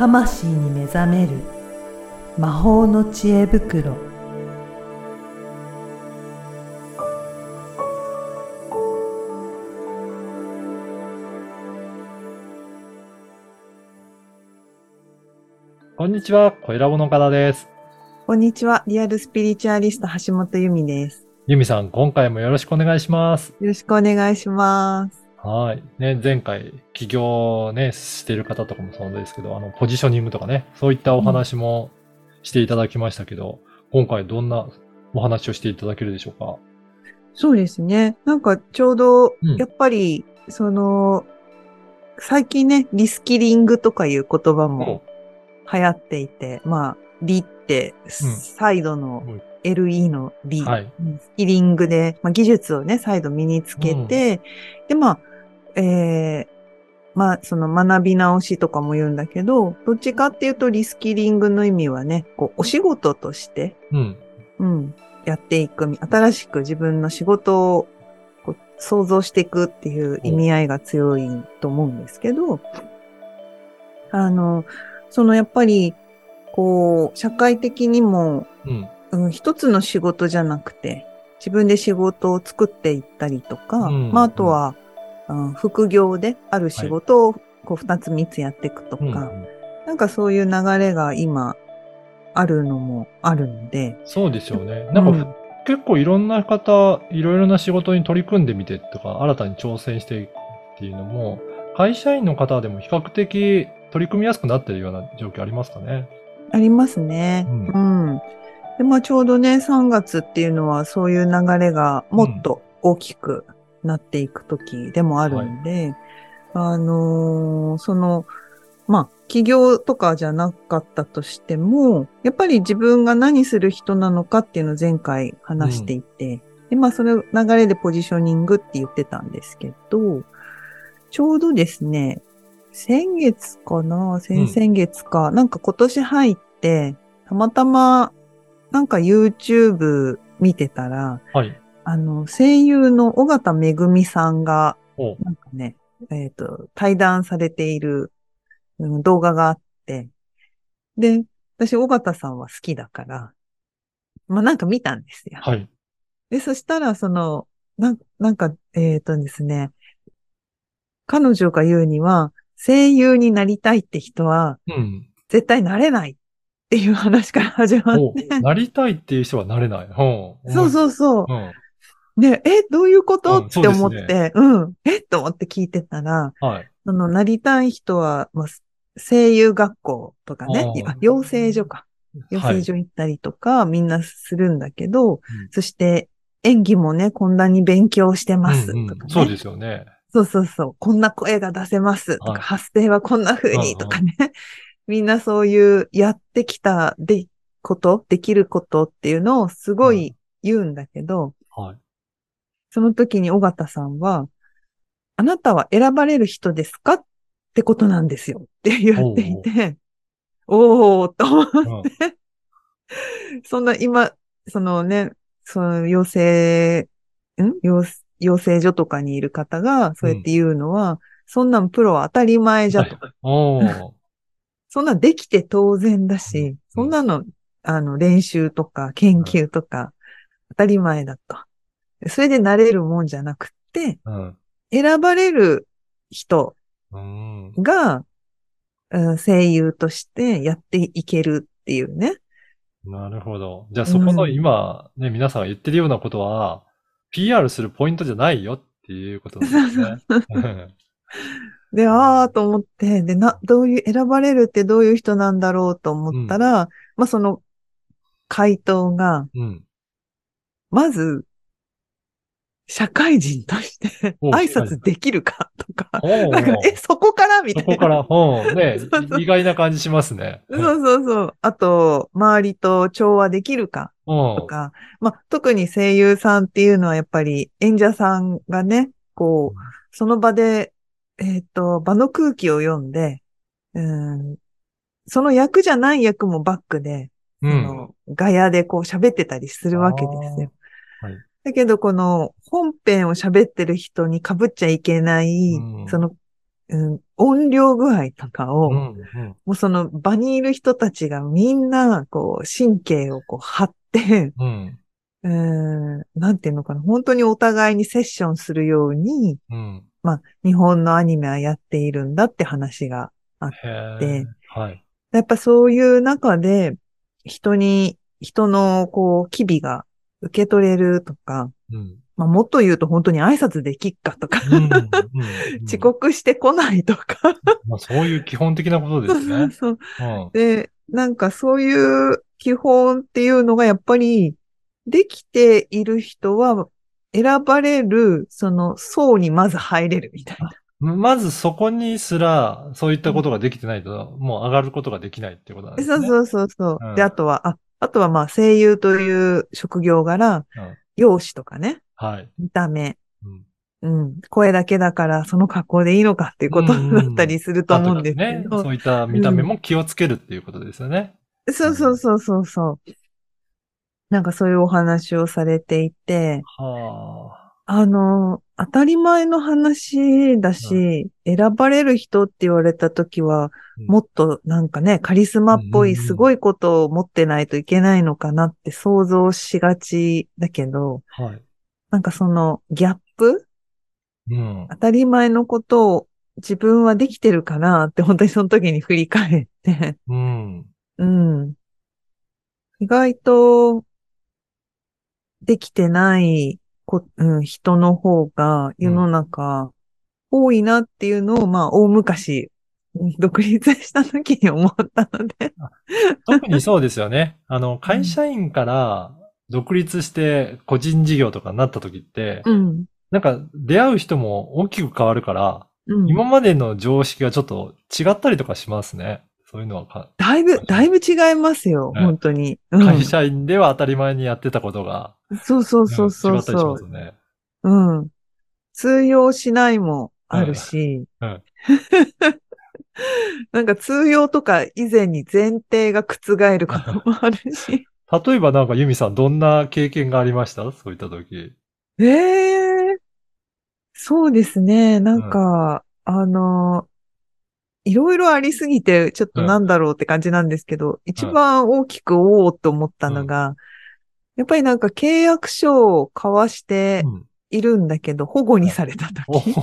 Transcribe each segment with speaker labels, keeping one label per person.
Speaker 1: 魂に目覚める魔法の知恵袋
Speaker 2: こんにちは、小ラボの方です。
Speaker 3: こんにちは。リアルスピリチュアリスト橋本由美です。
Speaker 2: ゆみさん、今回もよろしくお願いします。
Speaker 3: よろしくお願いします。
Speaker 2: はい。ね、前回、起業ね、してる方とかもそうですけど、あの、ポジショニングとかね、そういったお話もしていただきましたけど、今回どんなお話をしていただけるでしょうか？
Speaker 3: そうですね。なんかちょうど
Speaker 2: うん、
Speaker 3: やっぱり、その、最近ね、リスキリングとかいう言葉も流行っていて、まあ、リって、サイドの
Speaker 2: うん。
Speaker 3: LE のリ、
Speaker 2: はい。
Speaker 3: うんスキリングで、まあ、技術をね、再度身につけて、で、まあ、えーまあ、その学び直しとかも言うんだけど、どっちかっていうとリスキリングの意味はね、こう、お仕事として、
Speaker 2: うん。
Speaker 3: うん、やっていく、新しく自分の仕事をこう想像していくっていう意味合いが強いと思うんですけど、あの、そのやっぱり、こう、社会的にも、
Speaker 2: うん。
Speaker 3: うん、一つの仕事じゃなくて、自分で仕事を作っていったりとか、
Speaker 2: うん
Speaker 3: まあ、あとは、うん、副業である仕事をこう二つ三つやっていくとか、
Speaker 2: うん。
Speaker 3: なんかそういう流れが今あるのもあるので、
Speaker 2: そうですよね。なんか、
Speaker 3: うん
Speaker 2: 結構いろんな方、いろいろな仕事に取り組んでみてとか、新たに挑戦していくっていうのも、会社員の方でも比較的取り組みやすくなってるような状況ありますかね？
Speaker 3: ありますね。
Speaker 2: う
Speaker 3: うんん。で、まあちょうどね、3月っていうのはそういう流れがもっと大きくなっていく時でもあるんで、あのーその、まあ企業とかじゃなかったとしても、やっぱり自分が何する人なのかっていうのを前回話していて、で、まあその流れでポジショニングって言ってたんですけど、ちょうどですね、先月かな先々月か、なんか今年入って、たまたま、なんか YouTube 見てたら、
Speaker 2: はい。
Speaker 3: あの、声優の尾形めぐみさんが、
Speaker 2: お
Speaker 3: なんかね、えっ、と、対談されている、うん動画があって、で、私、尾形さんは好きだから、まあなんか見たんですよ。
Speaker 2: はい。
Speaker 3: で、そしたら、その、なんなんか、えっ、とですね、彼女が言うには、声優になりたいって人は、
Speaker 2: うん。
Speaker 3: 絶対なれないっていう話から始まっ
Speaker 2: お
Speaker 3: て。
Speaker 2: なりたいっていう人はなれない。うん。
Speaker 3: そうそうそう
Speaker 2: う。ん。
Speaker 3: ね、え、どういうこと、
Speaker 2: うん
Speaker 3: って思っ
Speaker 2: そう
Speaker 3: て、うん、えと思って聞いてたら、
Speaker 2: はい。
Speaker 3: その、なりたい人は、まあ、声優学校とかね、
Speaker 2: あ
Speaker 3: 養成所か。養成所行ったりとか、みんなするんだけど、そして、演技もね、こんなに勉強してますとかね。
Speaker 2: うんうんそうですよね。
Speaker 3: そうそうそう。こんな声が出せますとか、
Speaker 2: はい
Speaker 3: 発声はこんな風
Speaker 2: うんうん
Speaker 3: にとかね。みんなそういうやってきたでこと、できることっていうのをすごい言うんだけど、
Speaker 2: はい。
Speaker 3: その時に尾形さんは、あなたは選ばれる人ですか？ってことなんですよって言っていて、おーと思って、そんな今、そのね、その養成、ん？養養成所とかにいる方がそうやって言うのは、そんなんプロは当たり前じゃと。
Speaker 2: おー
Speaker 3: そんなんできて当然だし、そんなの、あの、練習とか研究とか当たり前だと。それでなれるもんじゃなくって、
Speaker 2: うん。
Speaker 3: 選ばれる人
Speaker 2: うん。
Speaker 3: が、うん声優としてやっていけるっていうね。
Speaker 2: なるほど。じゃあそこの
Speaker 3: うん
Speaker 2: 今、ね、皆さんが言ってるようなことは、PR するポイントじゃないよっていうことなんですね。う ん
Speaker 3: で、ああと思って、で、な、どういう、選ばれるってどういう人なんだろうと思ったら、まあその回答が、
Speaker 2: うん。
Speaker 3: まず、社会人として
Speaker 2: お
Speaker 3: 挨拶できるかとか、なんか、え、そこからみたいな。
Speaker 2: そこから、うん、ね
Speaker 3: そうそう
Speaker 2: 意外な感じしますね。
Speaker 3: そうそうそう。あと、周りと調和できるか
Speaker 2: うん
Speaker 3: とか、まあ、特に声優さんっていうのはやっぱり演者さんがね、こう、その場で、えっ、と、場の空気を読んで、うん、その役じゃない役もバックで、
Speaker 2: うん。
Speaker 3: ガヤでこう喋ってたりするわけですよ。
Speaker 2: はい
Speaker 3: だけど、この本編を喋ってる人に被っちゃいけない、
Speaker 2: うん
Speaker 3: その、うん、音量具合とかを、
Speaker 2: うん。うん。
Speaker 3: もうその場にいる人たちがみんな、こう、神経をこう張って、
Speaker 2: うん。
Speaker 3: なんていうのかな、本当にお互いにセッションするように、
Speaker 2: うん。
Speaker 3: まあ、日本のアニメはやっているんだって話が。
Speaker 2: へ
Speaker 3: で
Speaker 2: え。はい。
Speaker 3: やっぱそういう中で、人に、人の、こう、機微が受け取れるとか、
Speaker 2: うん。
Speaker 3: まあ、もっと言うと本当に挨拶できっかとか、
Speaker 2: うん。うん
Speaker 3: 遅。刻してこないとか。
Speaker 2: まあ、そういう基本的なことですね。
Speaker 3: そう
Speaker 2: うん。
Speaker 3: で、なんかそういう基本っていうのがやっぱり、できている人は選ばれる、その層にまず入れるみたいな。
Speaker 2: まずそこにすら、そういったことができてないと、もう上がることができないってことなんですね。
Speaker 3: そうそうそうそう。
Speaker 2: うん
Speaker 3: で、あとは、あ、あとはまあ声優という職業柄、
Speaker 2: うん
Speaker 3: 容姿とかね、
Speaker 2: はい。
Speaker 3: 見た目、
Speaker 2: うん。
Speaker 3: うん、声だけだからその格好でいいのかっていうことだったりすると思うんですけ
Speaker 2: ね。
Speaker 3: ど。
Speaker 2: そういった見た目も気をつけるっていうことですよね。
Speaker 3: そうそうそうそうそう。なんかそういうお話をされていて、
Speaker 2: はあ。
Speaker 3: あの、当たり前の話だし、選ばれる人って言われたときは、
Speaker 2: うん
Speaker 3: もっとなんかね、カリスマっぽい
Speaker 2: うんうんうん
Speaker 3: すごいことを持ってないといけないのかなって想像しがちだけど、
Speaker 2: はい。
Speaker 3: なんかそのギャップ？
Speaker 2: うん。
Speaker 3: 当たり前のことを自分はできてるかなって本当にその時に振り返って、
Speaker 2: うん。
Speaker 3: うん。意外とできてないこ、うん、人の方が世の中多いなっていうのを、まあ大昔 独立した時に思ったので。
Speaker 2: 特にそうですよね。あの、会社員から独立して個人事業とかになった時って、
Speaker 3: うん。
Speaker 2: なんか出会う人も大きく変わるから、
Speaker 3: うん。
Speaker 2: 今までの常識がちょっと違ったりとかしますね。そういうのはか、
Speaker 3: だいぶ、だいぶ違いますよ、
Speaker 2: ね
Speaker 3: 本当に。うん
Speaker 2: 会社員では当たり前にやってたことが、
Speaker 3: そうそうそうそうそう。
Speaker 2: ますね。
Speaker 3: うん。通用しないもあるし、
Speaker 2: うんうん
Speaker 3: なんか通用とか以前に前提が覆ることもあるし。
Speaker 2: 例えばなんかユミさんどんな経験がありました？そういった時。
Speaker 3: ええそうですね。なんか、あの、いろいろありすぎて、ちょっとなんだろうって感じなんですけど、一番大きくおおっと思ったのが、やっぱりなんか契約書を交わして
Speaker 2: うん。
Speaker 3: いるんだけど、保護にされた
Speaker 2: お
Speaker 3: 時。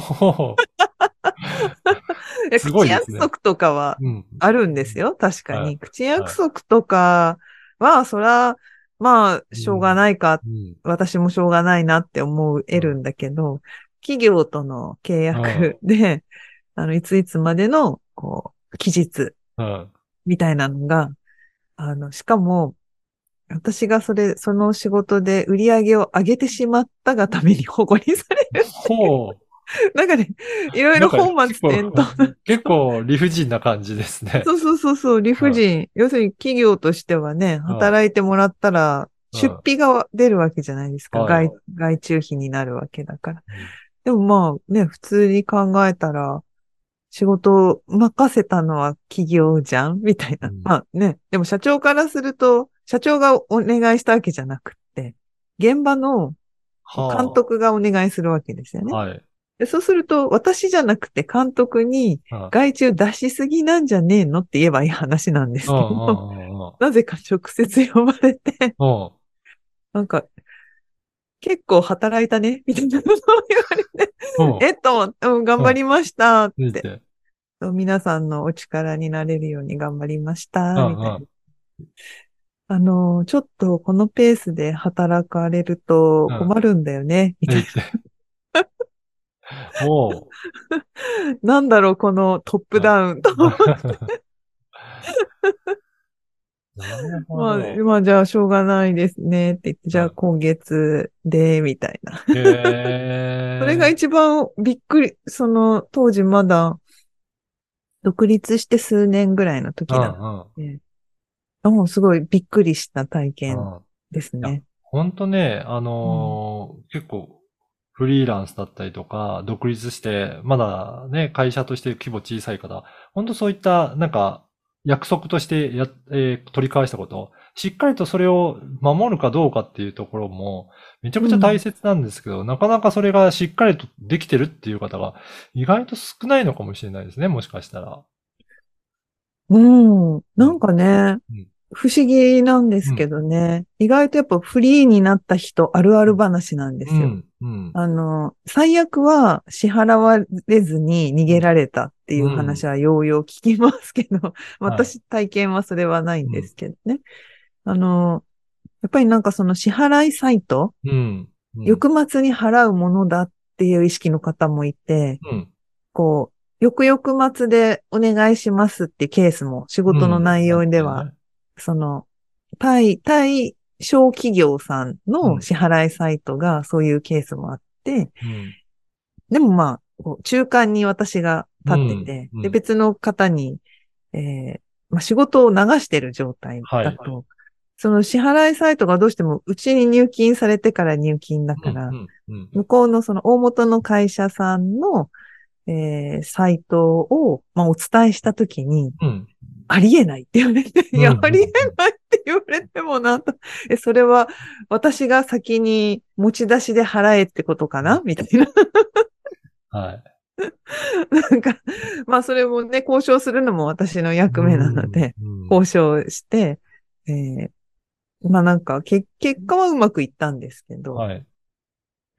Speaker 2: すごいね
Speaker 3: 約束とかは
Speaker 2: うん。
Speaker 3: あるんですよ。確かに。
Speaker 2: はい
Speaker 3: 口約束とかは、そら、まあ、しょうがないか、
Speaker 2: うん。
Speaker 3: 私もしょうがないなって思えるんだけど、企業との契約で、あの、いついつまでの、こう、期日
Speaker 2: うん。
Speaker 3: みたいなのが、あの、しかも、私がそれ、その仕事で売り上げを上げてしまったがために保護にされる。
Speaker 2: ほう。
Speaker 3: なんかね、いろいろ本末転倒。
Speaker 2: 倒。結構理不尽な感じですね。
Speaker 3: そうそうそうそう、理不尽。要するに企業としてはね、働いてもらったら、
Speaker 2: うん
Speaker 3: 出費が出るわけじゃないですか。
Speaker 2: はい
Speaker 3: 外、外注費になるわけだから。でもまあね、普通に考えたら、仕事を任せたのは企業じゃん？みたいな。
Speaker 2: うん
Speaker 3: まあね、でも社長からすると、社長がお願いしたわけじゃなくって、現場の
Speaker 2: はあ
Speaker 3: 監督がお願いするわけですよね。
Speaker 2: はい。
Speaker 3: でそうすると、私じゃなくて監督に
Speaker 2: うん
Speaker 3: 外注出しすぎなんじゃねえのって言えばいい話なんですけ
Speaker 2: うん
Speaker 3: ど、
Speaker 2: うんうん
Speaker 3: なぜか直接呼ばれて、
Speaker 2: うん。
Speaker 3: なんか、結構働いたねみたいなことを言われて、
Speaker 2: うん。
Speaker 3: えっと、うん頑張りましたっ
Speaker 2: 見
Speaker 3: て、
Speaker 2: て。
Speaker 3: 皆さんのお力になれるように頑張りました、
Speaker 2: うん
Speaker 3: みたいな。あの、ちょっとこのペースで働かれると困るんだよね、みたい
Speaker 2: 見て。おう。
Speaker 3: な。なんだろう、このトップダウンと。
Speaker 2: なるほ
Speaker 3: まあ、
Speaker 2: ど。
Speaker 3: まあ、じゃあ、しょうがないですね、って言って、じゃ
Speaker 2: うん
Speaker 3: あ今月で、みたいな。それが一番びっくり、その、当時まだ、独立して数年ぐらいの時
Speaker 2: うん
Speaker 3: だった。もうすごいびっくりした体
Speaker 2: うん
Speaker 3: 験
Speaker 2: うん。
Speaker 3: ですね。
Speaker 2: 本当ね、あのー結構、フリーランスだったりとか、独立して、まだね、会社として規模小さい方、本当そういった、なんか、約束としてや、えー取り交わしたこと、しっかりとそれを守るかどうかっていうところも、めちゃくちゃ大切なんですけど、なかなかそれがしっかりとできてるっていう方が意外と少ないのかもしれないですね、もしかしたら。
Speaker 3: うん。なんかね、
Speaker 2: うん
Speaker 3: 不思議なんですけどね、意外とやっぱフリーになった人あるある話なんですよ。
Speaker 2: うん。うん。
Speaker 3: あの、最悪は支払われずに逃げられたっていう話はようよう聞きますけど、私体験はそれはないんですけどね。あの、やっぱりなんかその支払いサイト、
Speaker 2: うん。うん。
Speaker 3: 翌末に払うものだっていう意識の方もいて、
Speaker 2: うん。
Speaker 3: こう、翌々末でお願いしますってケースも仕事の内容では、その、対、対小企業さんの支払いサイトがそういうケースもあって、
Speaker 2: うん。
Speaker 3: でもまあ、中間に私が立ってて、
Speaker 2: うんうん
Speaker 3: で、別の方に、えーまあ、仕事を流してる状態だと、その支払いサイトがどうしてもうちに入金されてから入金だから、
Speaker 2: うん。うん。
Speaker 3: 向こうのその大元の会社さんの、えーサイトを、まあ、お伝えしたときに、
Speaker 2: うん。
Speaker 3: ありえないって言われて、いや
Speaker 2: う、ん
Speaker 3: ありえないって言われてもなと。え、それは私が先に持ち出しで払えってことかな？みたいな。
Speaker 2: はい。
Speaker 3: なんか、まあそれもね、交渉するのも私の役目なので、
Speaker 2: うん、
Speaker 3: 交渉して、えーまあなんか、け、結果はうまくいったんですけど、
Speaker 2: はい。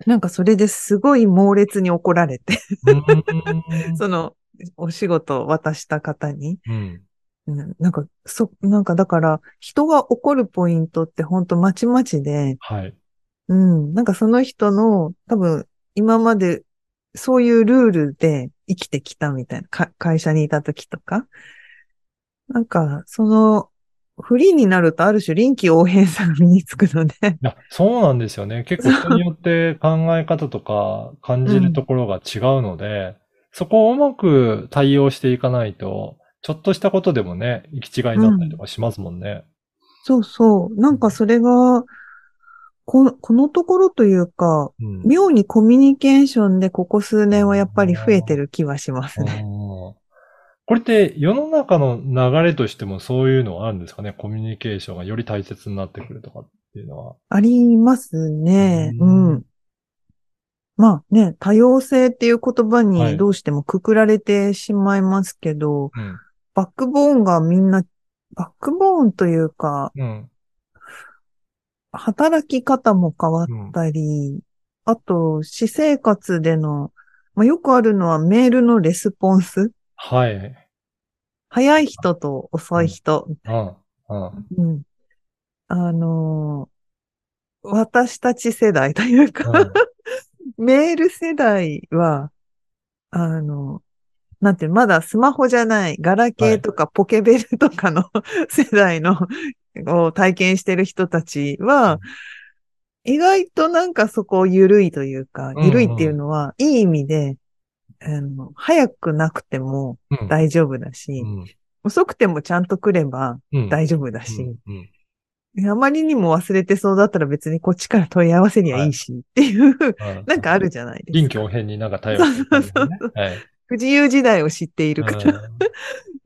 Speaker 3: なんかそれですごい猛烈に怒られて、
Speaker 2: うん
Speaker 3: その、お仕事を渡した方に、
Speaker 2: うん。
Speaker 3: うんなんか、そ、なんかだから、人が怒るポイントって本当まちまちで、
Speaker 2: はい。
Speaker 3: うん、なんかその人の、多分、今まで、そういうルールで生きてきたみたいな、か会社にいた時とか。なんか、その、フリーになるとある種臨機応変さが身につくので、
Speaker 2: いや、そうなんですよね。結構人によって考え方とか感じるところが違うので、そこをうまく対応していかないと、ちょっとしたことでもね、行き違いになったりとかしますもんね。
Speaker 3: そうそう、なんかそれが、ここのところというか、
Speaker 2: うん。
Speaker 3: 妙にコミュニケーションでここ数年はやっぱり増えてる気はしますね。
Speaker 2: これって世の中の流れとしてもそういうのはあるんですかね？コミュニケーションがより大切になってくるとかっていうのは。
Speaker 3: ありますね。
Speaker 2: う
Speaker 3: うんん。まあね、多様性っていう言葉
Speaker 2: はい
Speaker 3: にどうしてもくくられてしまいますけど、
Speaker 2: うん。
Speaker 3: バックボーンがみんな、バックボーンというか、
Speaker 2: うん。
Speaker 3: 働き方も変わったり、あと、私生活での、まあ、よくあるのはメールのレスポンス。
Speaker 2: はい。
Speaker 3: 早い人と遅い人。
Speaker 2: うん。うん。
Speaker 3: うん。あのー私たち世代というか、
Speaker 2: うん
Speaker 3: メール世代は、あの、なんていうの、まだスマホじゃない、ガラケーとかポケベルとかの 世代の、を体験してる人たちは、意外となんかそこ緩いというか、緩いっていうのは、いい意味で、あの、早くなくても
Speaker 2: うん。
Speaker 3: 大丈夫だし、
Speaker 2: うん
Speaker 3: 遅くてもちゃんと来れば
Speaker 2: うん。
Speaker 3: 大丈夫だし、あまりにも忘れてそうだったら別にこっちから問い合わせりゃいいしっていう、
Speaker 2: うん
Speaker 3: なんかあるじゃないですか。
Speaker 2: 臨機応変になんか対応してる感じね
Speaker 3: そう
Speaker 2: はい。
Speaker 3: 不自由時代を知っている方。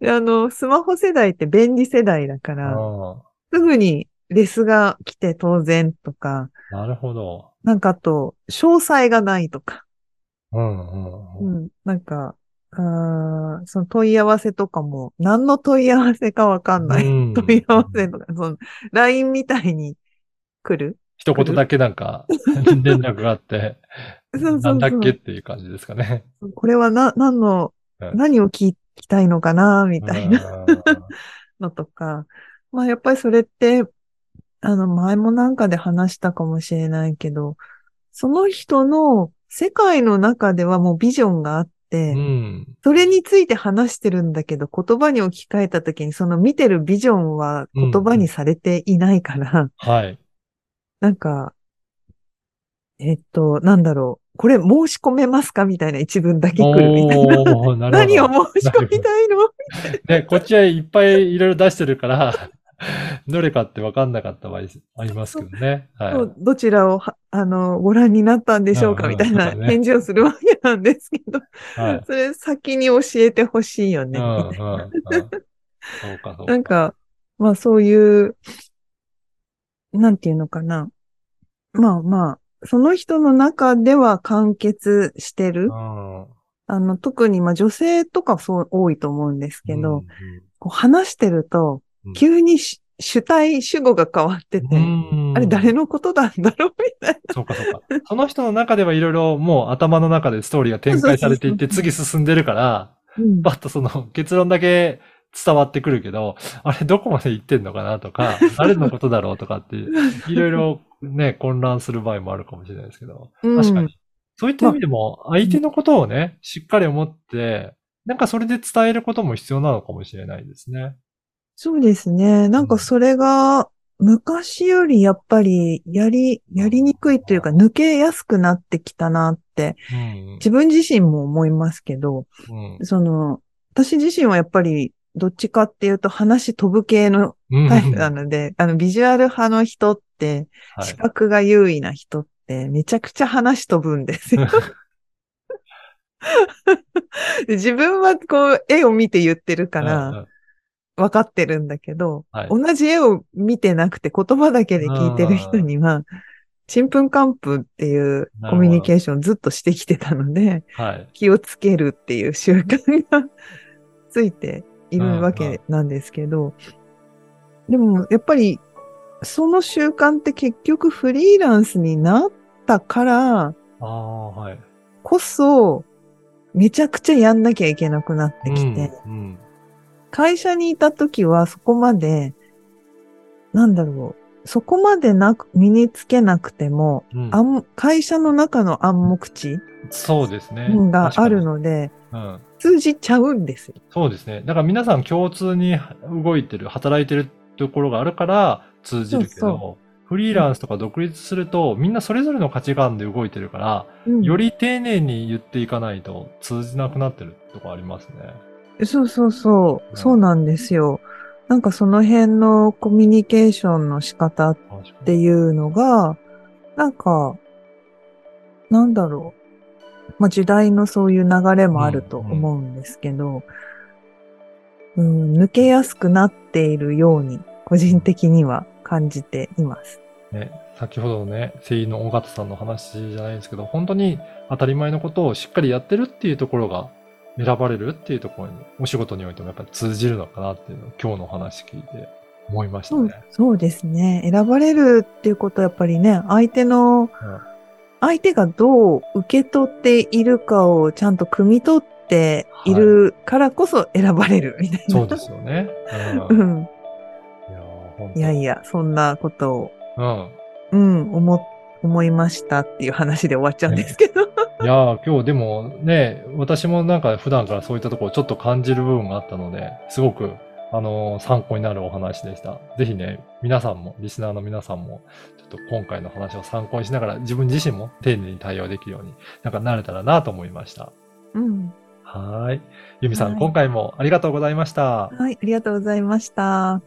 Speaker 3: であの、スマホ世代って便利世代だか
Speaker 2: うん
Speaker 3: ら、
Speaker 2: あ
Speaker 3: すぐにレスが来て当然とか、
Speaker 2: あなるほど。
Speaker 3: なんかあと、詳細がないとか、
Speaker 2: うんうん
Speaker 3: う
Speaker 2: うん。
Speaker 3: ん、なんか、あーその問い合わせとかも、何の問い合わせかわかんない。
Speaker 2: うん
Speaker 3: 問い合わせとか、その、LINE みたいに来る
Speaker 2: 一言だけなんか、連絡があって、
Speaker 3: そうそうそう
Speaker 2: なんだっけっていう感じですかね。
Speaker 3: これはな、何の、
Speaker 2: うん
Speaker 3: 何を聞きたいのかな、みたいな
Speaker 2: うん
Speaker 3: のとか。まあやっぱりそれって、あの前もなんかで話したかもしれないけど、その人の世界の中ではもうビジョンがあって、
Speaker 2: うん。
Speaker 3: それについて話してるんだけど、言葉に置き換えたときにその見てるビジョンは言葉にされていないから、
Speaker 2: はい。
Speaker 3: なんか、えっと、なんだろう。これ申し込めますかみたいな一文だけ来るみたいな。
Speaker 2: な。
Speaker 3: 何を申し込みたいの？
Speaker 2: ね、こっちはいっぱいいろいろ出してるから、どれかって分かんなかった場合ありますけどね。はい。
Speaker 3: どどちらをは、あの、ご覧になったんでしょうか
Speaker 2: うんうん
Speaker 3: みたいな返事をするわけなんですけど、
Speaker 2: はい。
Speaker 3: それ先に教えてほしいよね。
Speaker 2: そうか、そうか。
Speaker 3: なんか、まあそういう、なんていうのかな。まあまあ、その人の中では完結してる。
Speaker 2: うん
Speaker 3: あの、特にまあ女性とかそう多いと思うんですけど、
Speaker 2: うん
Speaker 3: こう話してると
Speaker 2: うん、
Speaker 3: 急にし主体、主語が変わってて、
Speaker 2: うん
Speaker 3: あれ誰のことなんだろうみたい
Speaker 2: そうかそうか。その人の中ではいろいろもう頭の中でストーリーが展開されていって、次進んでるから、バッとその結論だけ伝わってくるけど、あれどこまで行ってんのかなとか、誰のことだろうとかって、いろいろね、混乱する場合もあるかもしれないですけど、
Speaker 3: うん
Speaker 2: 確かに。そういった意味でも、相手のことをね、しっかり思って、なんかそれで伝えることも必要なのかもしれないですね。
Speaker 3: そうですね。なんかそれが、昔よりやっぱりやり、やりにくいというか抜けやすくなってきたなって、
Speaker 2: うん。
Speaker 3: 自分自身も思いますけど、
Speaker 2: うん
Speaker 3: その、私自身はやっぱりどっちかっていうと話飛ぶ系の
Speaker 2: うん
Speaker 3: タイプなので、あの、ビジュアル派の人って、
Speaker 2: はい
Speaker 3: 視覚が優位な人って、めちゃくちゃ話飛ぶんですよ。で自分はこう、絵を見て言ってるか
Speaker 2: うんう
Speaker 3: ら、
Speaker 2: ん
Speaker 3: 分かってるんだけど、
Speaker 2: はい
Speaker 3: 同じ絵を見てなくて言葉だけで聞いてる人には、ちんぷんかんぷんっていうコミュニケーションをずっとしてきてたので、
Speaker 2: はい。
Speaker 3: 気をつけるっていう習慣がついているわけなんですけど、でもやっぱりその習慣って結局フリーランスになったから。こそめちゃくちゃやんなきゃいけなくなってきて、
Speaker 2: うんうん
Speaker 3: 会社にいた時はそこまで、なんだろう、そこまでなく、身につけなくても、
Speaker 2: うん
Speaker 3: 暗会社の中の暗黙知
Speaker 2: そうですね。
Speaker 3: がある
Speaker 2: 確
Speaker 3: ので。
Speaker 2: うん。
Speaker 3: 通じちゃうんですよ。
Speaker 2: そうですね。だから皆さん共通に動いてる、働いてるところがあるから通じるけど、
Speaker 3: そう
Speaker 2: フリーランスとか独立すると、みんなそれぞれの価値観で動いてるから、
Speaker 3: うん
Speaker 2: より丁寧に言っていかないと通じなくなってるとこありますね。
Speaker 3: そうそうそうう、
Speaker 2: ん
Speaker 3: そうなんですよ。なんかその辺のコミュニケーションの仕方っていうのが、なんか、なんだろう。まあ時代のそういう流れもあると思うんですけど、うん、抜けやすくなっているように、個人的には感じています。
Speaker 2: ね、先ほどのね、声優の尾形さんの話じゃないですけど、本当に当たり前のことをしっかりやってるっていうところが選ばれるっていうところに、お仕事においてもやっぱり通じるのかなっていうのを今日のお話聞いて思いました
Speaker 3: そう
Speaker 2: ね。
Speaker 3: そうですね。選ばれるっていうことはやっぱりね、相手の、相手がどう受け取っているかをちゃんと汲み取っているからこそ選ばれるみたいな。
Speaker 2: そうですよね。
Speaker 3: う
Speaker 2: うん。
Speaker 3: ん。
Speaker 2: いやー本当
Speaker 3: いやいや、そんなことを、
Speaker 2: うん。
Speaker 3: うん、思、思いましたっていう話で終わっちゃうんですけど。
Speaker 2: いやー今日でもね、私もなんか普段からそういったところをちょっと感じる部分があったので、すごく、あのー参考になるお話でした。ぜひね、皆さんも、リスナーの皆さんも、ちょっと今回の話を参考にしながら、自分自身も丁寧に対応できるように、なんかなれたらなと思いました。
Speaker 3: うん。
Speaker 2: はーい。ゆみさん、
Speaker 3: はい
Speaker 2: 今回もありがとうございました。
Speaker 3: はい、ありがとうございました。